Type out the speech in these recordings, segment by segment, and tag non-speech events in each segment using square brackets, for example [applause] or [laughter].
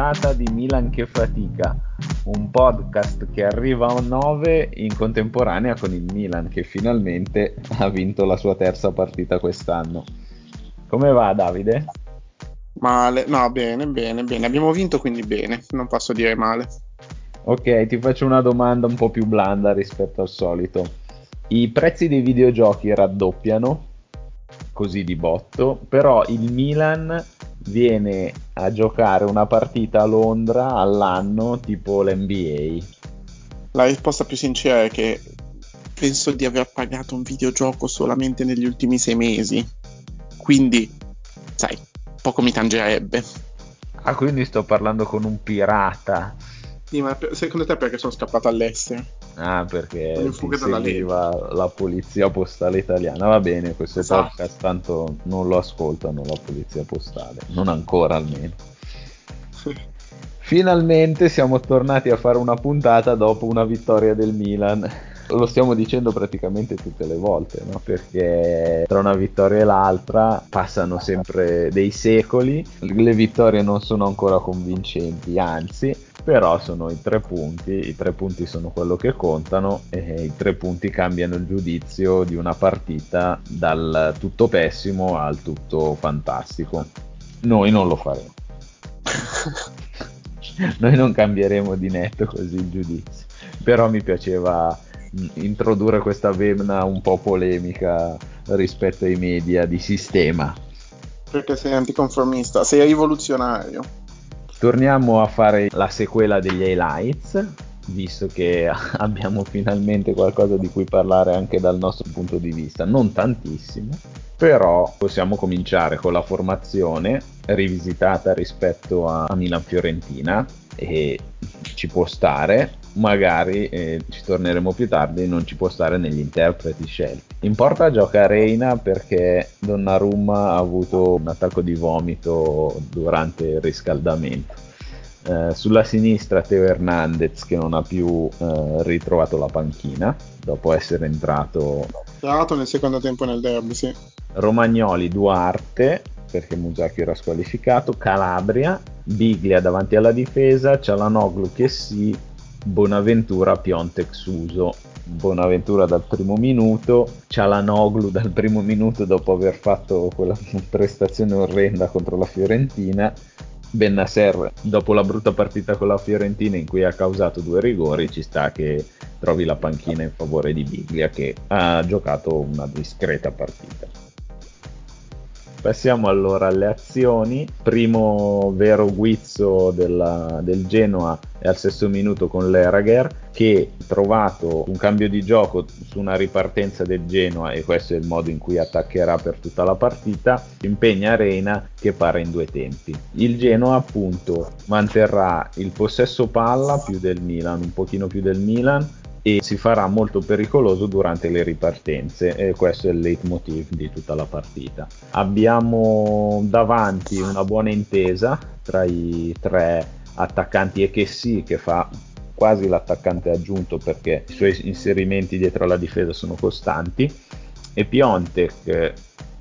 puntata di Milan che fatica, un podcast che arriva a 9 in contemporanea con il Milan che finalmente ha vinto la sua terza partita quest'anno. Come va Davide? Male, no, bene, bene, bene. Abbiamo vinto quindi bene, non posso dire male. Ok, ti faccio una domanda un po' più blanda rispetto al solito. I prezzi dei videogiochi raddoppiano, così di botto, però il Milan viene a giocare una partita a Londra all'anno tipo l'NBA? La risposta più sincera è che penso di aver pagato un videogioco solamente negli ultimi sei mesi. Quindi, sai, poco mi tangerebbe. Ah, quindi sto parlando con un pirata. Sì, ma secondo te perché sono scappato all'estero? Ah, perché seguiva la polizia postale italiana. Va bene, questo esatto. podcast tanto non lo ascoltano la polizia postale, non ancora almeno. Finalmente siamo tornati a fare una puntata dopo una vittoria del Milan lo stiamo dicendo praticamente tutte le volte, no? perché tra una vittoria e l'altra passano sempre dei secoli, le vittorie non sono ancora convincenti, anzi, però sono i tre punti, i tre punti sono quello che contano e i tre punti cambiano il giudizio di una partita dal tutto pessimo al tutto fantastico. Noi non lo faremo. [laughs] Noi non cambieremo di netto così il giudizio, però mi piaceva introdurre questa vena un po' polemica rispetto ai media di sistema. Perché sei anticonformista, sei rivoluzionario. Torniamo a fare la sequela degli highlights, visto che [laughs] abbiamo finalmente qualcosa di cui parlare anche dal nostro punto di vista, non tantissimo, però possiamo cominciare con la formazione rivisitata rispetto a Milan-Fiorentina e ci può stare, magari eh, ci torneremo più tardi, non ci può stare negli interpreti scelti. In porta gioca Reina perché Donnarumma ha avuto un attacco di vomito durante il riscaldamento. Eh, sulla sinistra Teo Hernandez che non ha più eh, ritrovato la panchina dopo essere entrato entrato nel secondo tempo nel derby sì. Romagnoli Duarte perché Musacchio era squalificato. Calabria Biglia davanti alla difesa Cialanoglu che sì Bonaventura Piontek Suso. Bonaventura dal primo minuto, Cialanoglu dal primo minuto dopo aver fatto quella [laughs] prestazione orrenda contro la Fiorentina, Bennasser dopo la brutta partita con la Fiorentina in cui ha causato due rigori ci sta che trovi la panchina in favore di Biglia che ha giocato una discreta partita. Passiamo allora alle azioni. Primo vero guizzo della, del Genoa è al sesto minuto con l'Erager che trovato un cambio di gioco su una ripartenza del Genoa e questo è il modo in cui attaccherà per tutta la partita impegna Reina che pare in due tempi il Genoa appunto manterrà il possesso palla più del Milan un pochino più del Milan e si farà molto pericoloso durante le ripartenze e questo è il leitmotiv di tutta la partita. Abbiamo davanti una buona intesa tra i tre attaccanti e che sì che fa quasi l'attaccante aggiunto perché i suoi inserimenti dietro alla difesa sono costanti e Piontek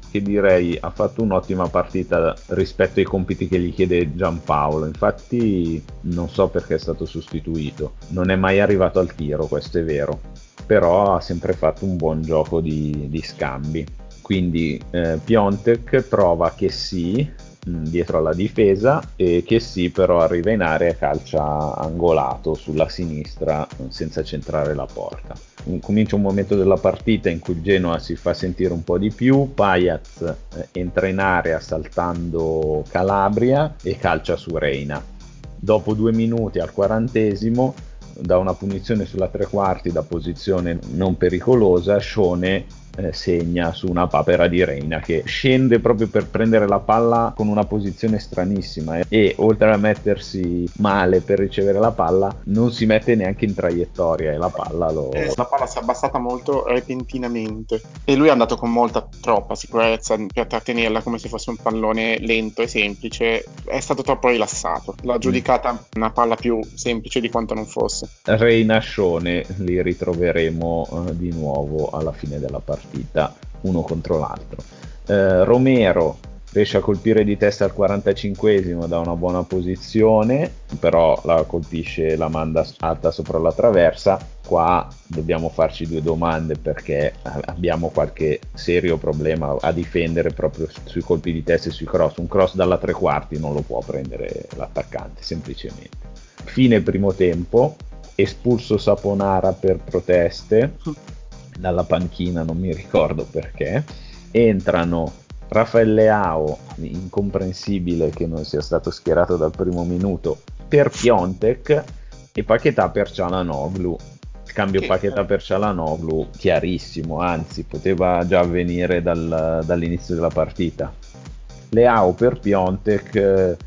che direi ha fatto un'ottima partita rispetto ai compiti che gli chiede Giampaolo. Infatti non so perché è stato sostituito, non è mai arrivato al tiro, questo è vero, però ha sempre fatto un buon gioco di, di scambi. Quindi eh, Piontek trova che sì, dietro alla difesa e che sì però arriva in area calcia angolato sulla sinistra senza centrare la porta. Comincia un momento della partita in cui il Genoa si fa sentire un po' di più Payaz eh, entra in area saltando Calabria e calcia su Reina. Dopo due minuti al quarantesimo da una punizione sulla tre quarti da posizione non pericolosa Scione eh, segna su una papera di Reina che scende proprio per prendere la palla con una posizione stranissima eh, e oltre a mettersi male per ricevere la palla non si mette neanche in traiettoria e la palla lo... Eh, la palla si è abbassata molto repentinamente. E lui è andato con molta troppa sicurezza per trattenerla come se fosse un pallone lento e semplice. È stato troppo rilassato. L'ha mm. giudicata una palla più semplice di quanto non fosse. Reina Scione li ritroveremo uh, di nuovo alla fine della partita partita uno contro l'altro. Eh, Romero riesce a colpire di testa al 45esimo da una buona posizione, però la colpisce, la manda alta sopra la traversa. Qua dobbiamo farci due domande perché abbiamo qualche serio problema a difendere proprio sui colpi di testa e sui cross. Un cross dalla tre quarti non lo può prendere l'attaccante, semplicemente. Fine primo tempo, espulso Saponara per proteste dalla panchina, non mi ricordo perché. Entrano Raffaele Leao, incomprensibile che non sia stato schierato dal primo minuto, per Piontek e Paquetà per Cialanoglu. Cambio. Paquetà per Cialanoglu chiarissimo, anzi poteva già avvenire dal, dall'inizio della partita. Leao per Piontek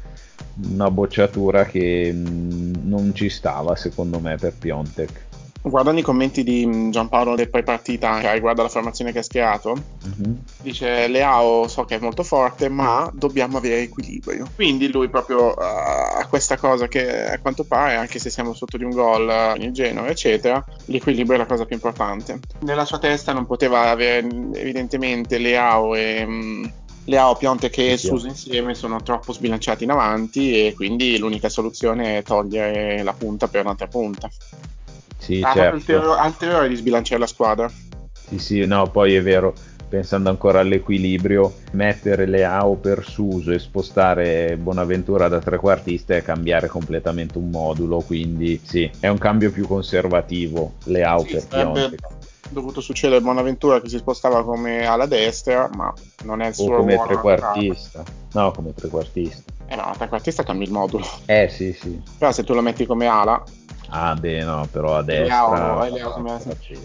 una bocciatura che mh, non ci stava secondo me per Piontek. Guardando i commenti di mm, Giampaolo del pre-partita riguardo alla formazione che ha schierato, uh-huh. dice Leao so che è molto forte, ma dobbiamo avere equilibrio. Quindi lui proprio uh, ha questa cosa che a quanto pare, anche se siamo sotto di un gol uh, in Genoa, eccetera, l'equilibrio è la cosa più importante. Nella sua testa non poteva avere evidentemente Leao e... Um, Leao, Pionte che sì, Suso insieme sono troppo sbilanciati in avanti e quindi l'unica soluzione è togliere la punta per un'altra punta. Sì, ah, certo. Anteriore di sbilanciare la squadra. Sì, sì, no, poi è vero, pensando ancora all'equilibrio, mettere Leao per Suso e spostare Bonaventura da trequartista è cambiare completamente un modulo, quindi sì, è un cambio più conservativo Leao sì, per Pionte dovuto succedere Bonaventura che si spostava come ala destra, ma non è il suo o come trequartista. No, come trequartista. Eh no, trequartista cambi il modulo. Eh sì, sì. Però se tu lo metti come ala, Ah, beh, no, però a destra. Leao, Leao,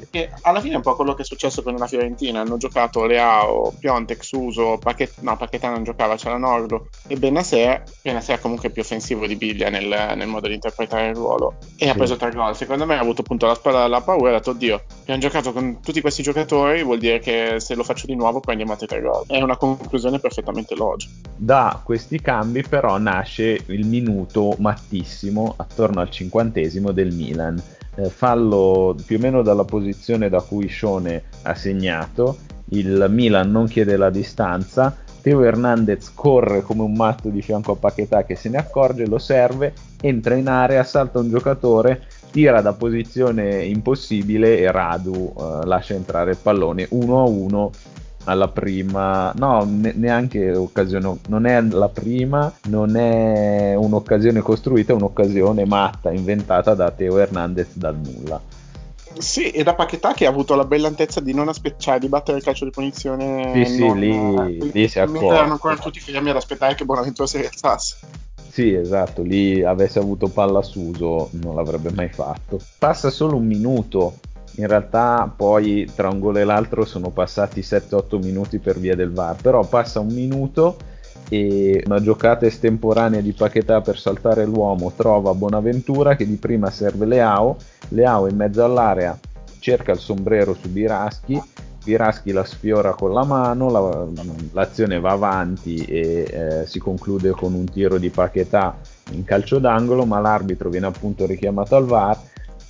che alla fine è un po' quello che è successo con la Fiorentina. Hanno giocato Leao, Piontek, Suso, Pachet... no, Paquetà non giocava, c'era Nordo e Benasser. Benasser comunque più offensivo di Biglia nel, nel, modo di interpretare il ruolo. E sì. ha preso tre gol. Secondo me ha avuto appunto la spada della paura e ha detto: Oddio, abbiamo giocato con tutti questi giocatori, vuol dire che se lo faccio di nuovo prendiamo altri tre gol. È una conclusione perfettamente logica. Da questi cambi, però, nasce il minuto mattissimo attorno al cinquantesimo del Milan. Eh, fallo più o meno dalla posizione da cui Shone ha segnato. Il Milan non chiede la distanza. Teo Hernandez corre come un matto di fianco a Paquetà che se ne accorge, lo serve, entra in area, salta un giocatore, tira da posizione impossibile e Radu eh, lascia entrare il pallone 1 a 1 alla prima, no, ne- neanche occasione, non è la prima, non è un'occasione costruita, è un'occasione matta, inventata da Teo Hernandez dal nulla. Sì, e da Paquetà che ha avuto la brillantezza di non aspettare, cioè di battere il calcio di punizione. Sì, non, sì, lì, eh, lì si accorge. Erano ancora tutti fermi ad aspettare che Bonaventura si rialzasse. Sì, esatto, lì avesse avuto palla Suso non l'avrebbe mai fatto. Passa solo un minuto in realtà poi tra un gol e l'altro sono passati 7-8 minuti per via del VAR, però passa un minuto e una giocata estemporanea di Paquetà per saltare l'uomo trova Bonaventura che di prima serve Leao, Leao in mezzo all'area cerca il sombrero su Biraschi, Biraschi la sfiora con la mano, la, l'azione va avanti e eh, si conclude con un tiro di Paquetà in calcio d'angolo, ma l'arbitro viene appunto richiamato al VAR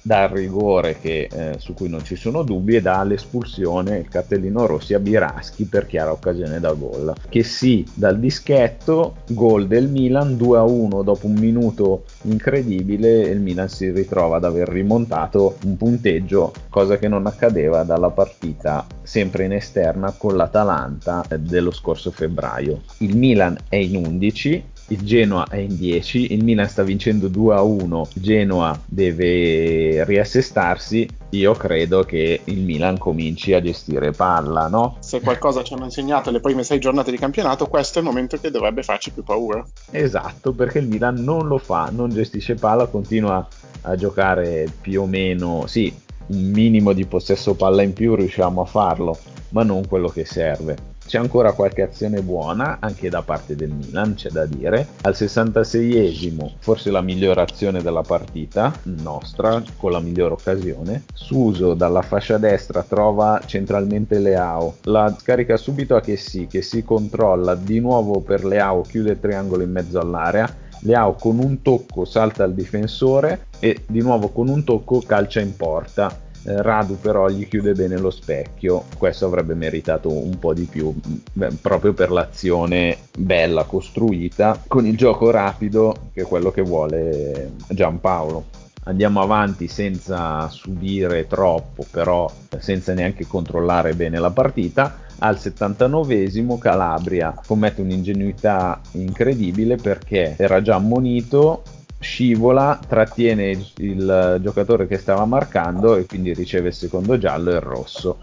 dal rigore che, eh, su cui non ci sono dubbi e dall'espulsione il cartellino rossi a Biraschi per chiara occasione da gol. Che sì dal dischetto gol del Milan 2 a 1 dopo un minuto incredibile il Milan si ritrova ad aver rimontato un punteggio cosa che non accadeva dalla partita sempre in esterna con l'Atalanta eh, dello scorso febbraio. Il Milan è in 11 il Genoa è in 10, il Milan sta vincendo 2 a 1, Genoa deve riassestarsi, io credo che il Milan cominci a gestire palla, no? Se qualcosa ci hanno insegnato le prime sei giornate di campionato, questo è il momento che dovrebbe farci più paura. Esatto, perché il Milan non lo fa, non gestisce palla, continua a giocare più o meno, sì, un minimo di possesso palla in più riusciamo a farlo, ma non quello che serve. C'è ancora qualche azione buona anche da parte del Milan, c'è da dire. Al 66esimo, forse la migliore azione della partita, nostra, con la migliore occasione. Suso dalla fascia destra trova centralmente Leao, la scarica subito a che sì, che si controlla di nuovo per Leao, chiude il triangolo in mezzo all'area. Leao con un tocco salta al difensore e di nuovo con un tocco calcia in porta Radu però gli chiude bene lo specchio, questo avrebbe meritato un po' di più, beh, proprio per l'azione bella costruita, con il gioco rapido che è quello che vuole Giampaolo. Andiamo avanti senza subire troppo, però senza neanche controllare bene la partita. Al 79esimo Calabria commette un'ingenuità incredibile perché era già ammonito, scivola, trattiene il, il giocatore che stava marcando e quindi riceve il secondo giallo e il rosso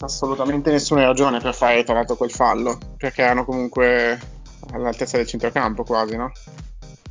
assolutamente nessuna ragione per fare tra l'altro quel fallo, perché erano comunque all'altezza del centrocampo quasi, no?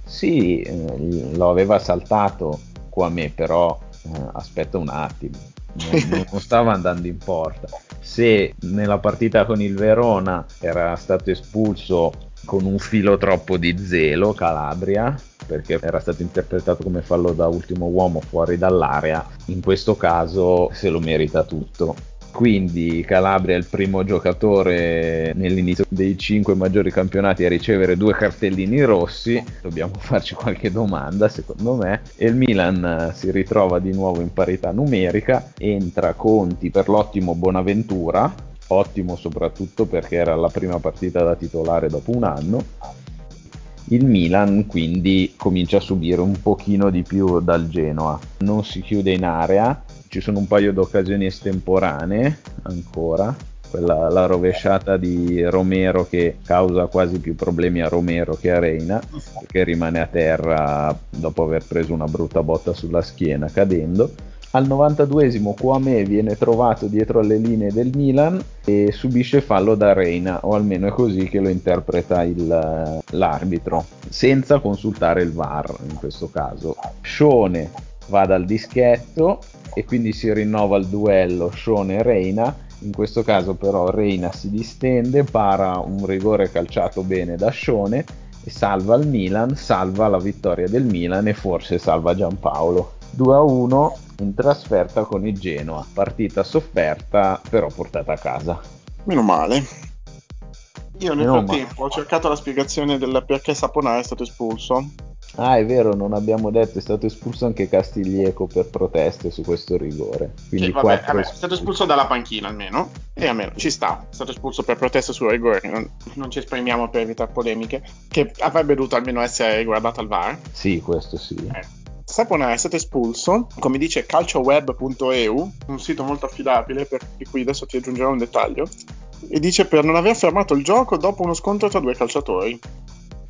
Sì, eh, lo aveva saltato qua a me, però eh, aspetta un attimo, non, [laughs] non stava andando in porta. Se nella partita con il Verona era stato espulso con un filo troppo di zelo Calabria, perché era stato interpretato come fallo da ultimo uomo fuori dall'area, in questo caso se lo merita tutto. Quindi Calabria è il primo giocatore nell'inizio dei cinque maggiori campionati a ricevere due cartellini rossi, dobbiamo farci qualche domanda secondo me, e il Milan si ritrova di nuovo in parità numerica, entra Conti per l'ottimo Bonaventura, ottimo soprattutto perché era la prima partita da titolare dopo un anno, il Milan quindi comincia a subire un pochino di più dal Genoa, non si chiude in area, ci sono un paio di occasioni estemporanee ancora. Quella, la rovesciata di Romero che causa quasi più problemi a Romero che a Reina, che rimane a terra dopo aver preso una brutta botta sulla schiena cadendo. Al 92esimo Kwame viene trovato dietro alle linee del Milan e subisce fallo da Reina, o almeno è così che lo interpreta il, l'arbitro, senza consultare il VAR in questo caso. Scione va dal dischetto e quindi si rinnova il duello Shone Reina. In questo caso però Reina si distende, para un rigore calciato bene da Shone e salva il Milan, salva la vittoria del Milan e forse salva Giampaolo. 2-1 in trasferta con il Genoa, partita sofferta però portata a casa. Meno male. Io nel Meno frattempo male. ho cercato la spiegazione del perché Saponara è stato espulso Ah, è vero, non abbiamo detto, è stato espulso anche Castiglieco per proteste su questo rigore. Quindi vabbè, vabbè, è stato espulso dalla panchina almeno, e almeno ci sta, è stato espulso per proteste sul rigore, non, non ci esprimiamo per evitare polemiche, che avrebbe dovuto almeno essere riguardato al VAR. Sì, questo sì. Eh. Sapona è stato espulso, come dice calcioweb.eu, un sito molto affidabile, per cui adesso ti aggiungerò un dettaglio, e dice per non aver fermato il gioco dopo uno scontro tra due calciatori.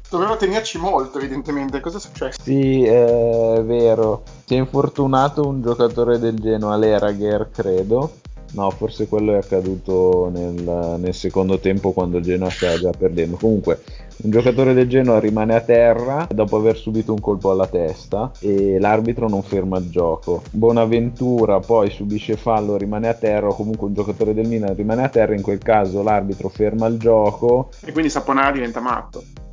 Doveva tenerci molto, evidentemente. Cosa è successo? Sì, è vero. Si è infortunato un giocatore del Genoa, Lerager, credo. No, forse quello è accaduto nel, nel, secondo tempo quando il Genoa stava già perdendo. Comunque, un giocatore del Genoa rimane a terra dopo aver subito un colpo alla testa e l'arbitro non ferma il gioco. Bonaventura poi subisce fallo, rimane a terra, o comunque un giocatore del Milan rimane a terra. In quel caso l'arbitro ferma il gioco. E quindi Saponara diventa matto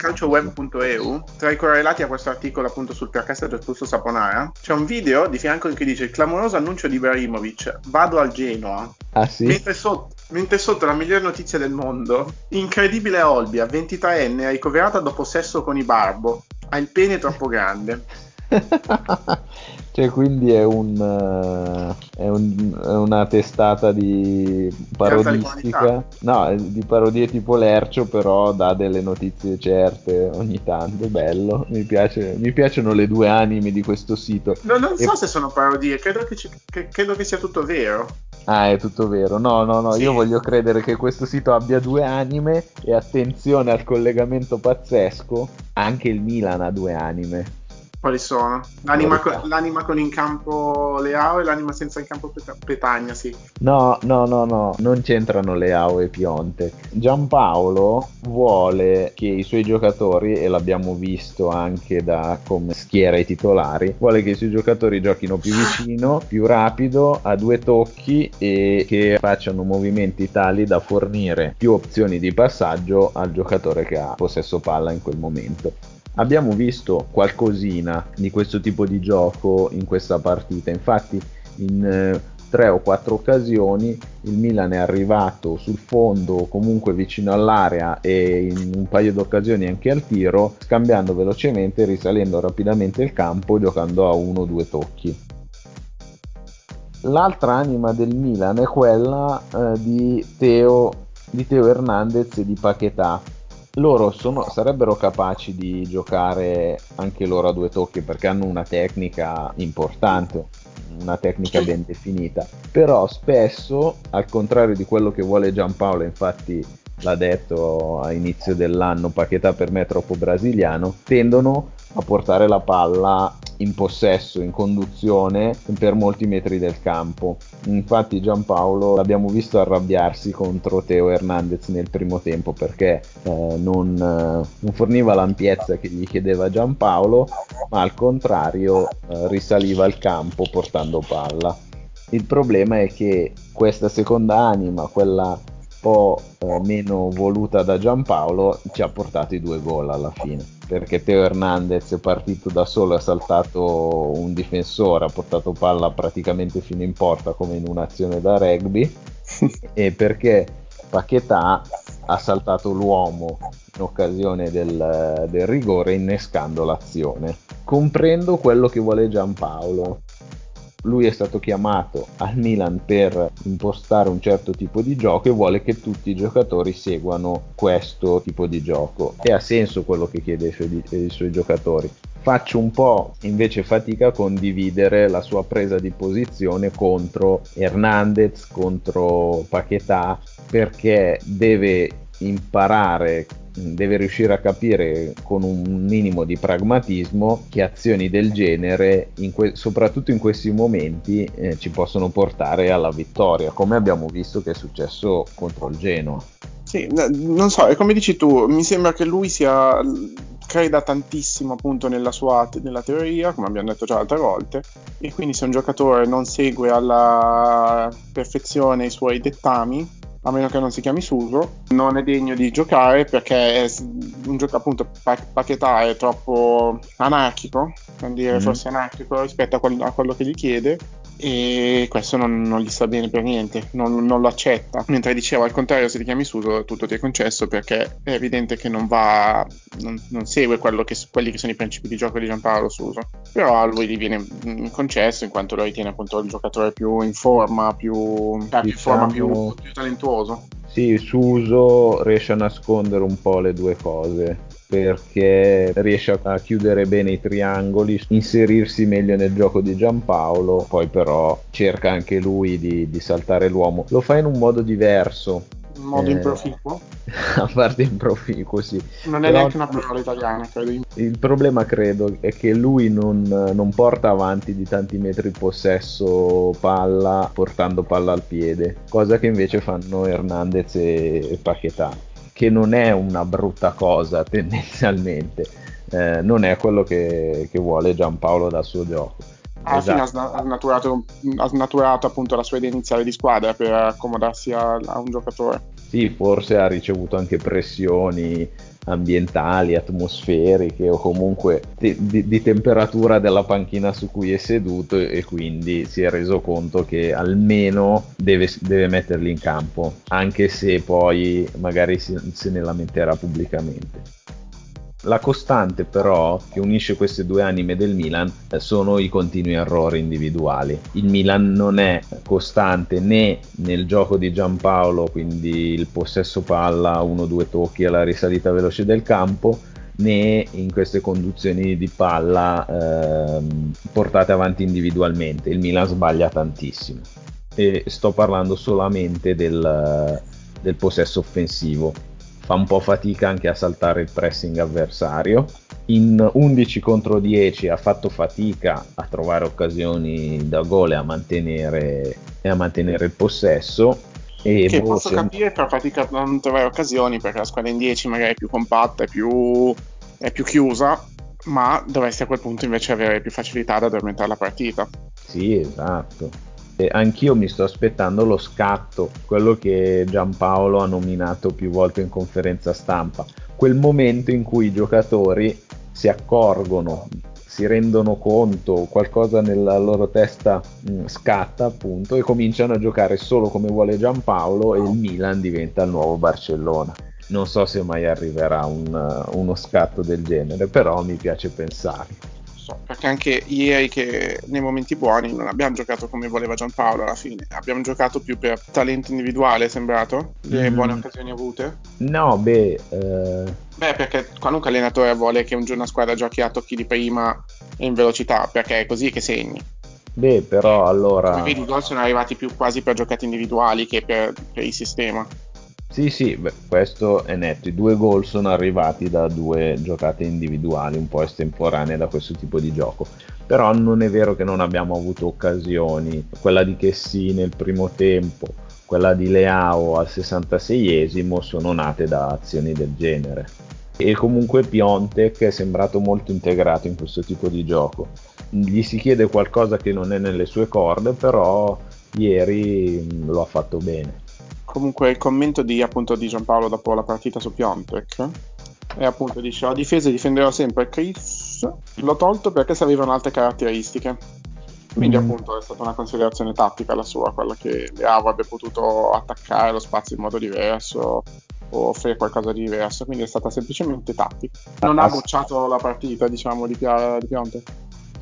calcioweb.eu, tra i correlati a questo articolo appunto sul è stato espulso Saponara, c'è un video di fianco in cui dice il clamoroso annuncio di Ibrahimovic, vado al Genoa. Ah sì? Mentre sotto, mentre sotto la migliore notizia del mondo, incredibile Olbia, 23enne, ricoverata dopo sesso con i Barbo, ha il pene troppo grande. [laughs] Cioè, quindi è, un, uh, è, un, è, una testata di parodistica, no, di parodie tipo Lercio, però dà delle notizie certe ogni tanto, bello, mi, piace, mi piacciono le due anime di questo sito. No, non so se sono parodie, credo che, ci, che, credo che, sia tutto vero. Ah, è tutto vero, no, no, no, sì. io voglio credere che questo sito abbia due anime e attenzione al collegamento pazzesco, anche il Milan ha due anime. Quali sono? L'anima, con, l'anima con in campo Leao e l'anima senza in campo Petagna, sì. No, no, no, no, non c'entrano Leao e Pionte. Giampaolo vuole che i suoi giocatori, e l'abbiamo visto anche da come schiera i titolari, vuole che i suoi giocatori giochino più vicino, [laughs] più rapido, a due tocchi e che facciano movimenti tali da fornire più opzioni di passaggio al giocatore che ha possesso palla in quel momento. Abbiamo visto qualcosina di questo tipo di gioco in questa partita, infatti in eh, tre o quattro occasioni il Milan è arrivato sul fondo comunque vicino all'area e in un paio di occasioni anche al tiro, scambiando velocemente, risalendo rapidamente il campo, giocando a uno o due tocchi. L'altra anima del Milan è quella eh, di, Teo, di Teo Hernandez e di Paquetà. Loro sono, sarebbero capaci di giocare anche loro a due tocchi perché hanno una tecnica importante, una tecnica ben definita. Però spesso, al contrario di quello che vuole Giampaolo, infatti l'ha detto a inizio dell'anno, Paquetà per me è troppo brasiliano, tendono a portare la palla in possesso, in conduzione per molti metri del campo. Infatti Giampaolo l'abbiamo visto arrabbiarsi contro Teo Hernandez nel primo tempo perché eh, non, eh, non, forniva l'ampiezza che gli chiedeva Giampaolo, ma al contrario eh, risaliva il campo portando palla. Il problema è che questa seconda anima, quella po' eh, meno voluta da Giampaolo, ci ha portato i due gol alla fine perché Teo Hernandez è partito da solo, ha saltato un difensore, ha portato palla praticamente fino in porta come in un'azione da rugby [laughs] e perché Paquetà ha saltato l'uomo in occasione del, del rigore innescando l'azione. Comprendo quello che vuole Giampaolo, lui è stato chiamato al Milan per impostare un certo tipo di gioco e vuole che tutti i giocatori seguano questo tipo di gioco. E ha senso quello che chiede ai suoi, ai suoi giocatori. Faccio un po' invece fatica a condividere la sua presa di posizione contro Hernandez, contro Paquetà, perché deve imparare deve riuscire a capire con un minimo di pragmatismo che azioni del genere, in que- soprattutto in questi momenti, eh, ci possono portare alla vittoria, come abbiamo visto che è successo contro il Genoa. Sì, non so, è come dici tu, mi sembra che lui sia creda tantissimo appunto nella sua nella teoria, come abbiamo detto già altre volte, e quindi se un giocatore non segue alla perfezione i suoi dettami, a meno che non si chiami Suso, non è degno di giocare perché è un gioco appunto pa- Paquetà è troppo anarchico, non dire mm-hmm. forse anarchico rispetto a, quello, a quello che gli chiede e questo non, non, gli sta bene per niente, non, non, lo accetta. Mentre dicevo al contrario, se ti chiami Suso, tutto ti è concesso perché è evidente che non va, non, non segue che, quelli che sono i principi di gioco di Giampaolo Suso. Però a lui gli viene concesso in quanto lo ritiene appunto il giocatore più in forma, più, diciamo, più, forma, più, più talentuoso. Sì, Suso riesce a nascondere un po' le due cose perché riesce a chiudere bene i triangoli, inserirsi meglio nel gioco di Giampaolo, poi però cerca anche lui di, di saltare l'uomo. Lo fa in un modo diverso, in modo eh, improficuo? [laughs] A parte improficuo, sì. Non è Però, neanche una parola italiana, credo. Il problema, credo, è che lui non, non, porta avanti di tanti metri possesso palla portando palla al piede, cosa che invece fanno Hernandez e, Paquetà che non è una brutta cosa [laughs] tendenzialmente, eh, non è quello che, che vuole Giampaolo dal suo gioco. Alla esatto. fine ha snaturato, ha snaturato, appunto la sua idea iniziale di squadra per accomodarsi a, a un giocatore. Sì, forse ha ricevuto anche pressioni ambientali, atmosferiche o comunque di, di, di, temperatura della panchina su cui è seduto e quindi si è reso conto che almeno deve, deve metterli in campo, anche se poi magari si, se ne lamenterà pubblicamente. La costante però che unisce queste due anime del Milan eh, sono i continui errori individuali. Il Milan non è costante né nel gioco di Giampaolo, quindi il possesso palla, uno o due tocchi alla risalita veloce del campo, né in queste conduzioni di palla ehm, portate avanti individualmente. Il Milan sbaglia tantissimo e sto parlando solamente del, del possesso offensivo fa un po' fatica anche a saltare il pressing avversario. In 11 contro 10 ha fatto fatica a trovare occasioni da gol e a mantenere, e a mantenere il possesso. E che boh, posso capire per fatica a non trovare occasioni perché la squadra in 10 magari è più compatta, è più, è più chiusa, ma dovresti a quel punto invece avere più facilità ad addormentare la partita. Sì, esatto anch'io mi sto aspettando lo scatto, quello che Giampaolo ha nominato più volte in conferenza stampa, quel momento in cui i giocatori si accorgono, si rendono conto, qualcosa nella loro testa mh, mm, scatta appunto e cominciano a giocare solo come vuole Giampaolo e il Milan diventa il nuovo Barcellona. Non so se mai arriverà un, uno scatto del genere, però mi piace pensare so, perché anche ieri che nei momenti buoni non abbiamo giocato come voleva Giampaolo alla fine, abbiamo giocato più per talento individuale, è sembrato, le mm. buone occasioni avute. No, beh... Eh... Beh, perché qualunque allenatore vuole che un giorno una squadra giochi a tocchi di prima e in velocità, perché è così che segni. Beh, però allora... Come vedi, i gol sono arrivati più quasi per giocate individuali che per, per il sistema. Sì, sì, beh, questo è netto. I due gol sono arrivati da due giocate individuali un po' estemporanee da questo tipo di gioco. Però non è vero che non abbiamo avuto occasioni. Quella di Chessy nel primo tempo, quella di Leao al 66esimo sono nate da azioni del genere. E comunque Piontek è sembrato molto integrato in questo tipo di gioco. Gli si chiede qualcosa che non è nelle sue corde, però ieri lo ha fatto bene comunque il commento di, appunto, di Giampaolo dopo la partita su Piontek è appunto dice la difesa difenderà sempre Chris l'ho tolto perché servivano altre caratteristiche. Quindi mm. appunto è stata una considerazione tattica la sua quella che Leao avrebbe potuto attaccare lo spazio in modo diverso o offrire qualcosa di diverso. Quindi è stata semplicemente tattica. Non ha bocciato la partita diciamo di, di Piontek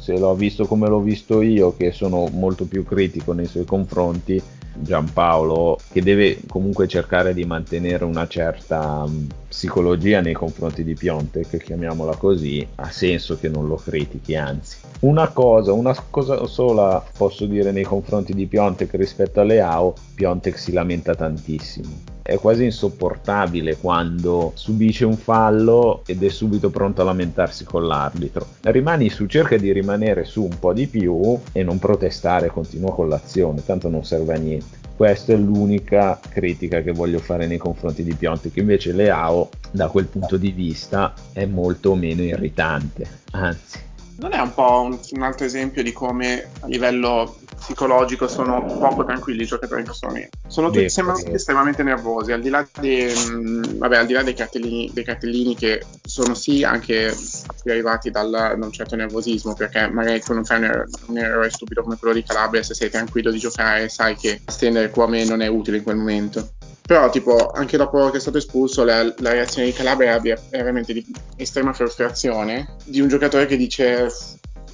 se l'ho visto come l'ho visto io che sono molto più critico nei suoi confronti Giampaolo che deve comunque cercare di mantenere una certa mm, psicologia nei confronti di Piontek, chiamiamola così, ha senso che non lo critichi, anzi. Una cosa, una cosa sola posso dire nei confronti di Piontek rispetto a Leao, Piontek si lamenta tantissimo. È quasi insopportabile quando subisce un fallo ed è subito pronto a lamentarsi con l'arbitro. Rimani su, cerca di rimanere su un po' di più e non protestare, continua con l'azione, tanto non serve a niente. Questa è l'unica critica che voglio fare nei confronti di Piontek, invece Leao da quel punto di vista è molto meno irritante, anzi. Non è un po' un, un altro esempio di come a livello psicologico sono poco tranquilli i giocatori in questo momento. Sono tutti, sembrano tutti estremamente nervosi, al di là, di, mh, mm, vabbè, al di là dei, cartellini, dei, cartellini, che sono sì anche derivati dal, da un certo nervosismo, perché magari tu non fai un, er-, un, errore stupido come quello di Calabria, se sei tranquillo di giocare sai che stendere me non è utile in quel momento. Però, tipo, anche dopo che è stato espulso, la, la reazione di Calabria è veramente di estrema frustrazione di un giocatore che dice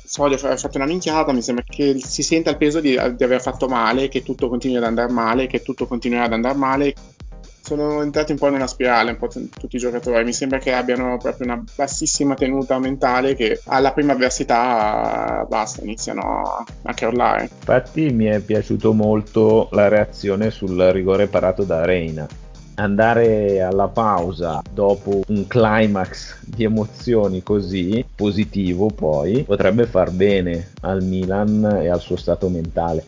di aver fatto una minchiata, mi sembra che si senta il peso di, di aver fatto male, che tutto continui ad andare male, che tutto continuerà ad andare male. Sono entrati un po' in una spirale, un po' t- tutti i giocatori. Mi sembra che abbiano proprio una bassissima tenuta mentale che alla prima avversità basta, iniziano a crollare. Infatti mi è piaciuto molto la reazione sul rigore parato da Reina andare alla pausa dopo un climax di emozioni così positivo poi potrebbe far bene al Milan e al suo stato mentale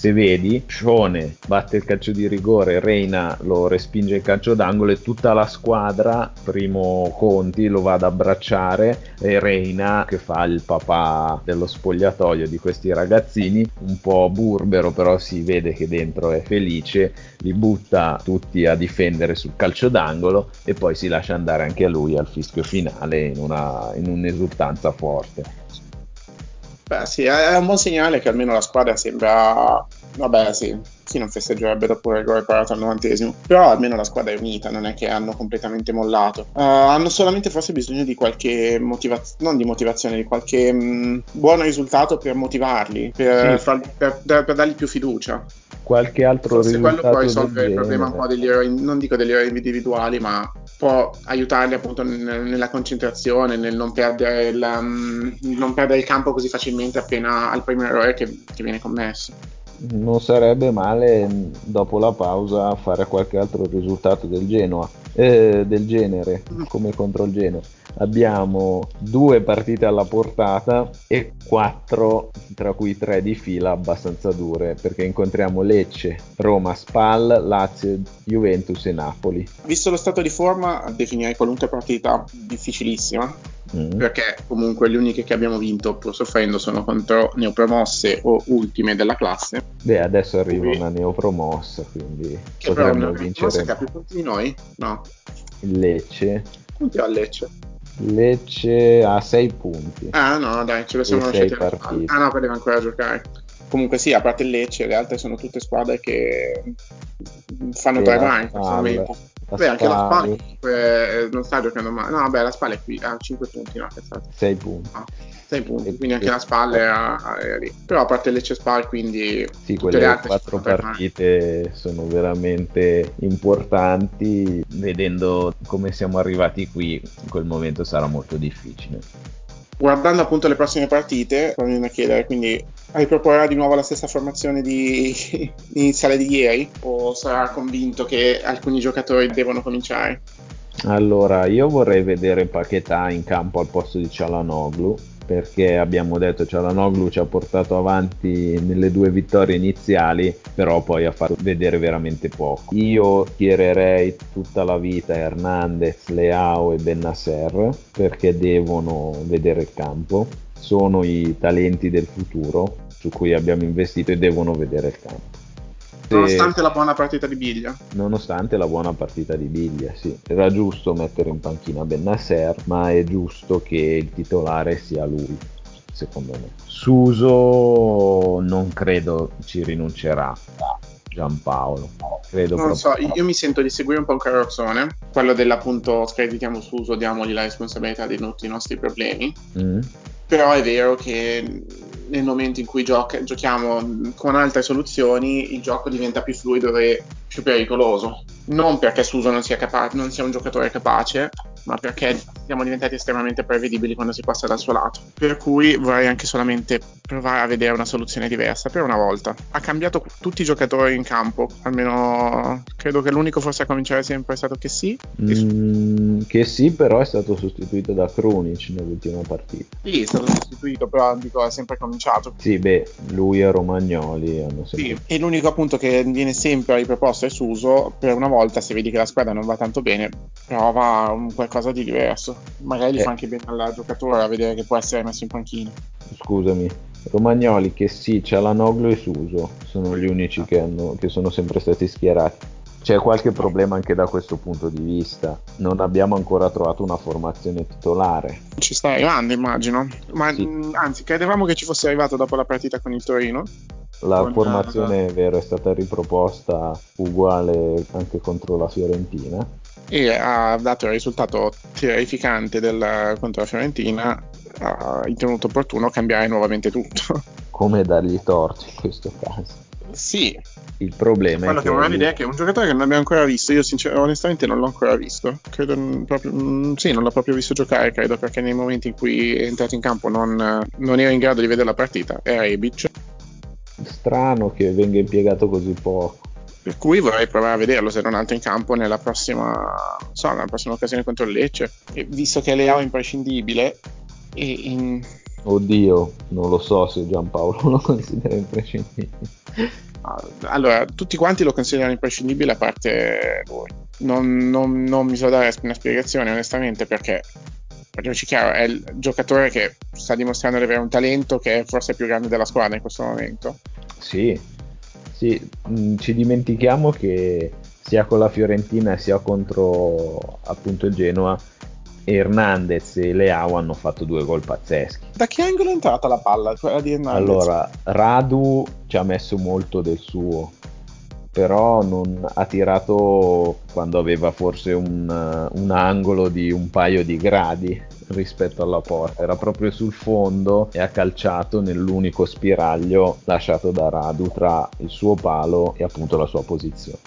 se vedi, Scione batte il calcio di rigore, Reina lo respinge il calcio d'angolo e tutta la squadra, primo Conti, lo va ad abbracciare e Reina che fa il papà dello spogliatoio di questi ragazzini, un po' burbero però si vede che dentro è felice, li butta tutti a difendere sul calcio d'angolo e poi si lascia andare anche a lui al fischio finale in, una, in un'esultanza forte. Beh, sì, è un buon segnale che almeno la squadra sembra. Vabbè, sì, chi non festeggerebbe dopo il gol parato al novantesimo. Però almeno la squadra è unita, non è che hanno completamente mollato. Uh, hanno solamente forse bisogno di qualche motivazione, non di motivazione, di qualche mh, mm, buon risultato per motivarli, per, sì. far, per, per, per dargli più fiducia qualche altro Forse risultato quello può risolvere il problema un po' degli errori, non dico degli errori individuali, ma può aiutarli appunto nella concentrazione, nel non perdere, il, um, non perdere il campo così facilmente appena al primo errore che, che viene commesso non sarebbe male dopo la pausa fare qualche altro risultato del Genoa eh, del genere come contro il Genoa abbiamo due partite alla portata e quattro tra cui tre di fila abbastanza dure perché incontriamo Lecce, Roma, Spal, Lazio, Juventus e Napoli visto lo stato di forma definirei qualunque partita difficilissima mm. perché comunque le uniche che abbiamo vinto pur soffrendo sono contro neopromosse o ultime della classe. Beh, adesso arriva quindi... una neopromossa, quindi che potremmo vincere. che ha più punti di noi? No. Lecce. Punti a Lecce. Lecce ha 6 punti. Ah no, dai, ce lo siamo lasciati. Ah no, deve ancora giocare. Comunque sì, a parte il Lecce, le altre sono tutte squadre che fanno tre mani in questo momento La beh, anche la Spal eh, non sta giocando male. No, vabbè, la Spal è qui, ha 5 punti, no, pensate. 6 punti. Ah, 6 punti, quindi anche la Spal è, lì. Però a parte Lecce Spal, quindi Sì, quelle 4 partite sono veramente importanti. Vedendo come siamo arrivati qui, in quel momento sarà molto difficile guardando appunto le prossime partite, proviamo a chiedere, quindi riproporrà di nuovo la stessa formazione [laughs] di, iniziale di ieri o sarà convinto che alcuni giocatori devono cominciare? Allora, io vorrei vedere Paquetà in campo al posto di Cialanoglu perché abbiamo detto Cialanoglu ci ha portato avanti nelle due vittorie iniziali, però poi ha fatto vedere veramente poco. Io tirerei tutta la vita Hernandez, Leao e Bennasser perché devono vedere il campo, sono i talenti del futuro su cui abbiamo investito e devono vedere il campo. Nonostante la buona partita di Biglia. Nonostante la buona partita di Biglia, sì. Era giusto mettere in panchina Bennasser, ma è giusto che il titolare sia lui, secondo me. Suso non credo ci rinuncerà. Giampaolo. Credo non so, io mi sento di seguire un po' il carrozzone, quello dell'appunto screditiamo Suso, diamogli la responsabilità di tutti i nostri problemi. Mm. Però è vero che nel momento in cui gioca, giochiamo con altre soluzioni il gioco diventa più fluido e più pericoloso. Non perché Suso non sia, capa- non sia un giocatore capace, ma perché siamo diventati estremamente prevedibili quando si passa dal suo lato. Per cui vorrei anche solamente provare a vedere una soluzione diversa per una volta. Ha cambiato tutti i giocatori in campo, almeno credo che l'unico forse a cominciare sempre è stato che sì. Mm, che sì, però è stato sostituito da Krunic nell'ultima partita. Sì, è stato sostituito, però dico, ha sempre cominciato. Sì, beh, lui e Romagnoli hanno sempre... Sì, e l'unico appunto che viene sempre riproposto è Suso, per una volta se vedi che la squadra non va tanto bene, prova un qualcosa di diverso. Magari eh. fa anche bene al giocatore a vedere che può essere messo in panchina. Scusami, Romagnoli che sì, c'è la Noglu e Suso, sono gli unici che, hanno, che sono sempre stati schierati. C'è qualche problema anche da questo punto di vista. Non abbiamo ancora trovato una formazione titolare. Ci sta arrivando, immagino. Ma sì. anzi, credevamo che ci fosse arrivato dopo la partita con il Torino. La con formazione, è vero, è stata riproposta uguale anche contro la Fiorentina e ha dato il risultato terrificante del, contro la Fiorentina ha ritenuto opportuno cambiare nuovamente tutto. [laughs] Come dargli torto in questo caso? Sì. Il problema Quello è che vorrei lui... vedere è che un giocatore che non abbiamo ancora visto. Io, sinceramente, onestamente, non l'ho ancora visto. Credo proprio, mm, sì, non l'ho proprio visto giocare. Credo perché nei momenti in cui è entrato in campo non, non ero in grado di vedere la partita. Era Rebic. Strano che venga impiegato così poco. Per cui vorrei provare a vederlo se non altro in campo nella prossima, so, nella prossima occasione contro il Lecce. E visto che Leao è imprescindibile, in... Oddio, non lo so se Giampaolo [laughs] lo considera imprescindibile. Allora, tutti quanti lo considerano imprescindibile a parte lui. Non, non, non mi so dare una spiegazione onestamente perché parliamoci chiaro, è il giocatore che sta dimostrando di avere un talento che è forse più grande della squadra in questo momento. Sì, sì, mh, mm, ci dimentichiamo che sia con la Fiorentina sia contro appunto il Genoa Hernandez e Leao hanno fatto due gol pazzeschi. Da che angolo è entrata la palla? Quella di Hernandez? Allora, Radu ci ha messo molto del suo, però non, ha tirato quando aveva forse un, un angolo di un paio di gradi rispetto alla porta, era proprio sul fondo e ha calciato nell'unico spiraglio lasciato da Radu tra il suo palo e appunto la sua posizione.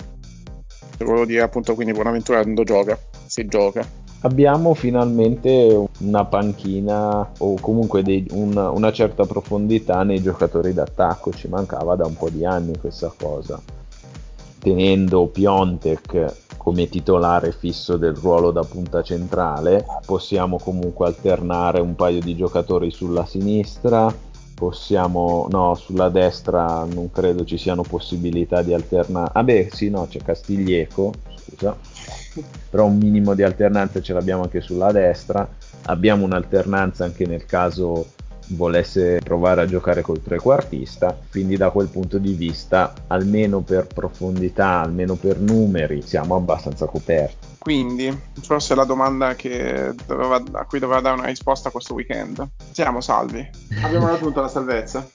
Volevo dire appunto quindi Buonaventura non gioca, si gioca. Abbiamo finalmente una panchina o comunque dei, una, una certa profondità nei giocatori d'attacco, ci mancava da un po' di anni questa cosa. Tenendo Piontek come titolare fisso del ruolo da punta centrale, possiamo comunque alternare un paio di giocatori sulla sinistra, possiamo no, sulla destra non credo ci siano possibilità di alternare. Ah beh, sì, no, c'è Castiglieco, scusa. Però un minimo di alternanza ce l'abbiamo anche sulla destra. Abbiamo un'alternanza anche nel caso volesse provare a giocare col trequartista, quindi da quel punto di vista, almeno per profondità, almeno per numeri, siamo abbastanza coperti. Quindi, forse la domanda doveva, a cui doveva dare una risposta questo weekend. Siamo salvi. Abbiamo raggiunto la salvezza.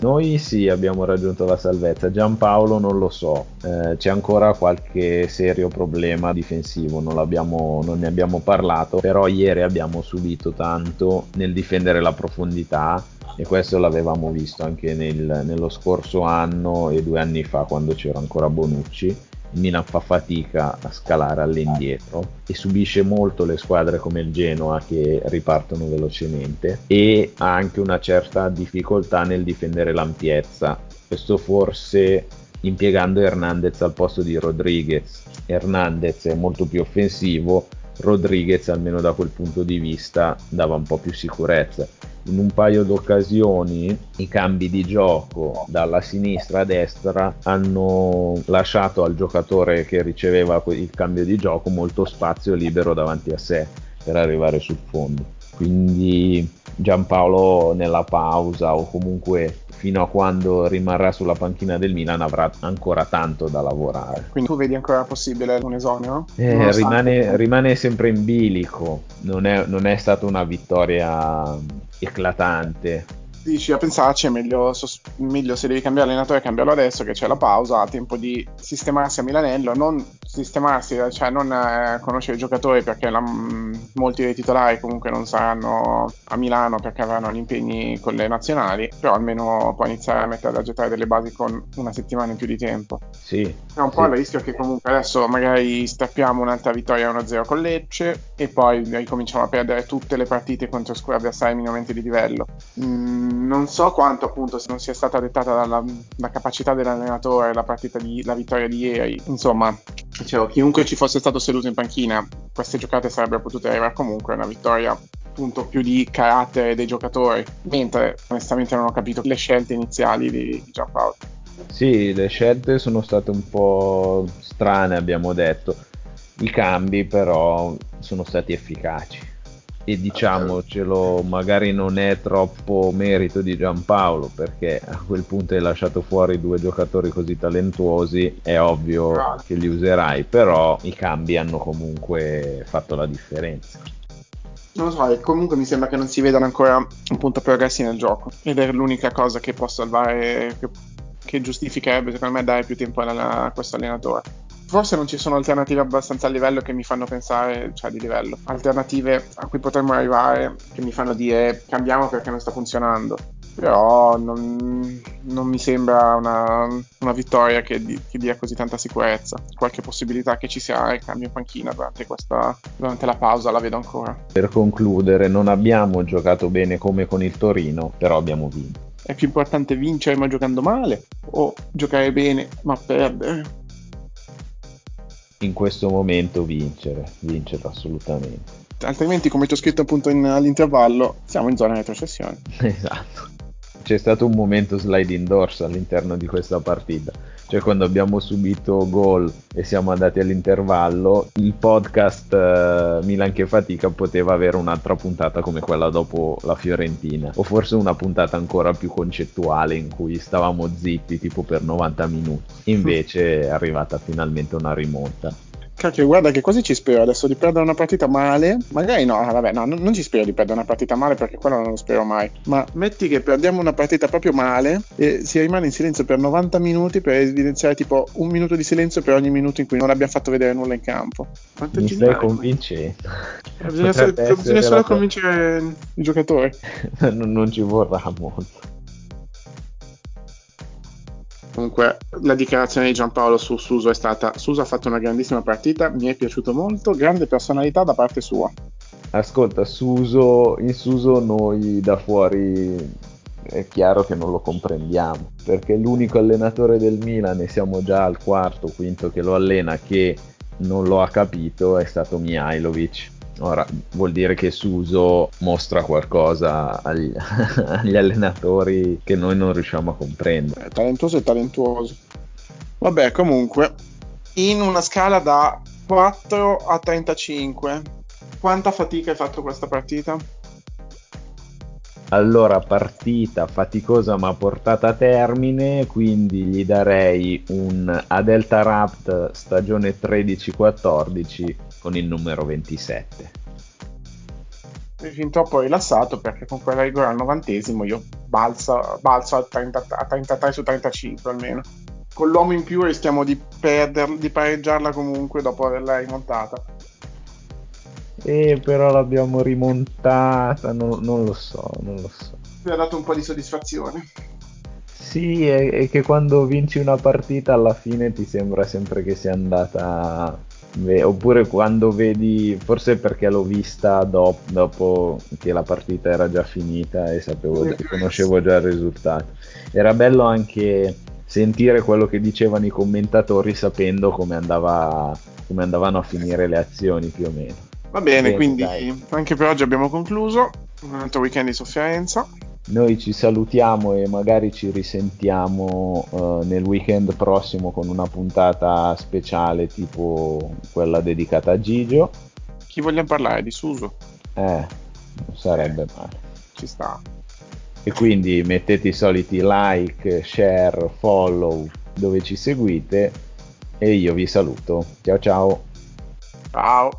Noi sì, abbiamo raggiunto la salvezza. Giampaolo non lo so, eh, c'è ancora qualche serio problema difensivo, non, non, ne abbiamo parlato, però ieri abbiamo subito tanto nel difendere la profondità e questo l'avevamo visto anche nel, nello scorso anno e due anni fa quando c'era ancora Bonucci Milan fa fatica a scalare all'indietro e subisce molto le squadre come il Genoa che ripartono velocemente e ha anche una certa difficoltà nel difendere l'ampiezza. Questo forse impiegando Hernandez al posto di Rodriguez. Hernandez è molto più offensivo, Rodriguez almeno da quel punto di vista dava un po' più sicurezza in un paio d'occasioni i cambi di gioco dalla sinistra a destra hanno lasciato al giocatore che riceveva il cambio di gioco molto spazio libero davanti a sé per arrivare sul fondo. Quindi Giampaolo nella pausa o comunque fino a quando rimarrà sulla panchina del Milan avrà ancora tanto da lavorare. Quindi tu vedi ancora possibile un esonero? Eh, rimane, rimane, sempre in bilico, non è, non è stata una vittoria eclatante dici a pensarci è meglio, meglio, se devi cambiare allenatore cambiarlo adesso che c'è la pausa, ha tempo di sistemarsi a Milanello, non sistemarsi, cioè non eh, conoscere i giocatori perché la, molti dei titolari comunque non saranno a Milano perché avranno gli impegni con le nazionali, però almeno può iniziare a mettere a gettare delle basi con una settimana in più di tempo. Sì. È un po' sì. il rischio che comunque adesso magari strappiamo un'altra vittoria 1-0 con Lecce e poi ricominciamo a perdere tutte le partite contro squadre assai minimamente di livello. Mm, non so quanto appunto non sia stata dettata dalla, dalla capacità dell'allenatore la, di, la vittoria di ieri. Insomma, dicevo, chiunque ci fosse stato seduto in panchina, queste giocate sarebbero potute arrivare comunque. Una vittoria appunto più di carattere dei giocatori. Mentre onestamente non ho capito le scelte iniziali di, di Giampaolo. Sì, le scelte sono state un po' strane, abbiamo detto. I cambi però sono stati efficaci e diciamocelo, magari non è troppo merito di Giampaolo perché a quel punto hai lasciato fuori due giocatori così talentuosi, è ovvio che li userai, però i cambi hanno comunque fatto la differenza. Non lo so, comunque mi sembra che non si vedano ancora appunto progressi nel gioco ed è l'unica cosa che può salvare, che, che giustificherebbe secondo me dare più tempo a questo allenatore forse non ci sono alternative abbastanza a livello che mi fanno pensare, cioè di livello, alternative a cui potremmo arrivare che mi fanno dire cambiamo perché non sta funzionando. Però non, non mi sembra una, una vittoria che, di, che, dia così tanta sicurezza. Qualche possibilità che ci sia il cambio in panchina durante, questa, durante la pausa la vedo ancora. Per concludere, non abbiamo giocato bene come con il Torino, però abbiamo vinto. È più importante vincere ma giocando male o giocare bene ma perdere? In questo momento vincere, vincere assolutamente. Altrimenti, come ti ho scritto appunto in, all'intervallo, siamo in zona retrocessione. [laughs] Esatto. C'è stato un momento sliding doors all'interno di questa partita cioè quando abbiamo subito gol e siamo andati all'intervallo, il podcast uh, Milan che fatica poteva avere un'altra puntata come quella dopo la Fiorentina, o forse una puntata ancora più concettuale in cui stavamo zitti tipo per 90 minuti. Invece è arrivata finalmente una rimonta. Cacchio, guarda che quasi ci spero adesso di perdere una partita male. Magari no, vabbè, no, non ci spero di perdere una partita male perché quello non lo spero mai. Ma metti che perdiamo una partita proprio male e si rimane in silenzio per 90 minuti per evidenziare tipo un minuto di silenzio per ogni minuto in cui non abbiamo fatto vedere nulla in campo. Quanto Mi stai convincendo. Bisogna solo convincere i giocatori. [laughs] non, non ci vorrà molto. Comunque la dichiarazione di Giampaolo su Suso è stata Suso ha fatto una grandissima partita, mi è piaciuto molto, grande personalità da parte sua. Ascolta, Suso, in Suso noi da fuori è chiaro che non lo comprendiamo, perché l'unico allenatore del Milan, e siamo già al quarto, quinto che lo allena, che non lo ha capito è stato Mihailovic Ora vuol dire che Suso mostra qualcosa agli, [laughs] agli allenatori che noi non riusciamo a comprendere. È talentuoso e talentuoso. Vabbè, comunque, in una scala da 4 a 35, quanta fatica hai fatto questa partita? Allora, partita faticosa ma portata a termine, quindi gli darei un Adelta Rapt stagione 13-14 con il numero 27. fin troppo rilassato perché con quella rigore al novantesimo io balzo, balzo a, 30, a 33 su 35 almeno. Con l'uomo in più rischiamo di, perder, di pareggiarla comunque dopo averla rimontata. Eh, però l'abbiamo rimontata, non, non lo so, non lo so. Mi ha dato un po' di soddisfazione. Sì, è, è, che quando vinci una partita alla fine ti sembra sempre che sia andata Beh, oppure quando vedi, forse perché l'ho vista dopo, dopo, che la partita era già finita e sapevo, conoscevo già il risultato. Era bello anche sentire quello che dicevano i commentatori sapendo come, andava, come andavano a finire le azioni più o meno. Va bene, bene quindi dai. anche per oggi abbiamo concluso. Un altro weekend di sofferenza. Noi ci salutiamo e magari ci risentiamo uh, nel weekend prossimo con una puntata speciale tipo quella dedicata a Gigio. Chi vogliamo parlare? Di Suso? Eh, non sarebbe male. Ci sta. E quindi mettete i soliti like, share, follow dove ci seguite e io vi saluto. Ciao ciao. Ciao.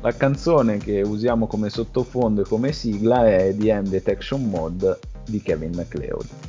La canzone che usiamo come sottofondo e come sigla è The M Detection Mode di Kevin MacLeod.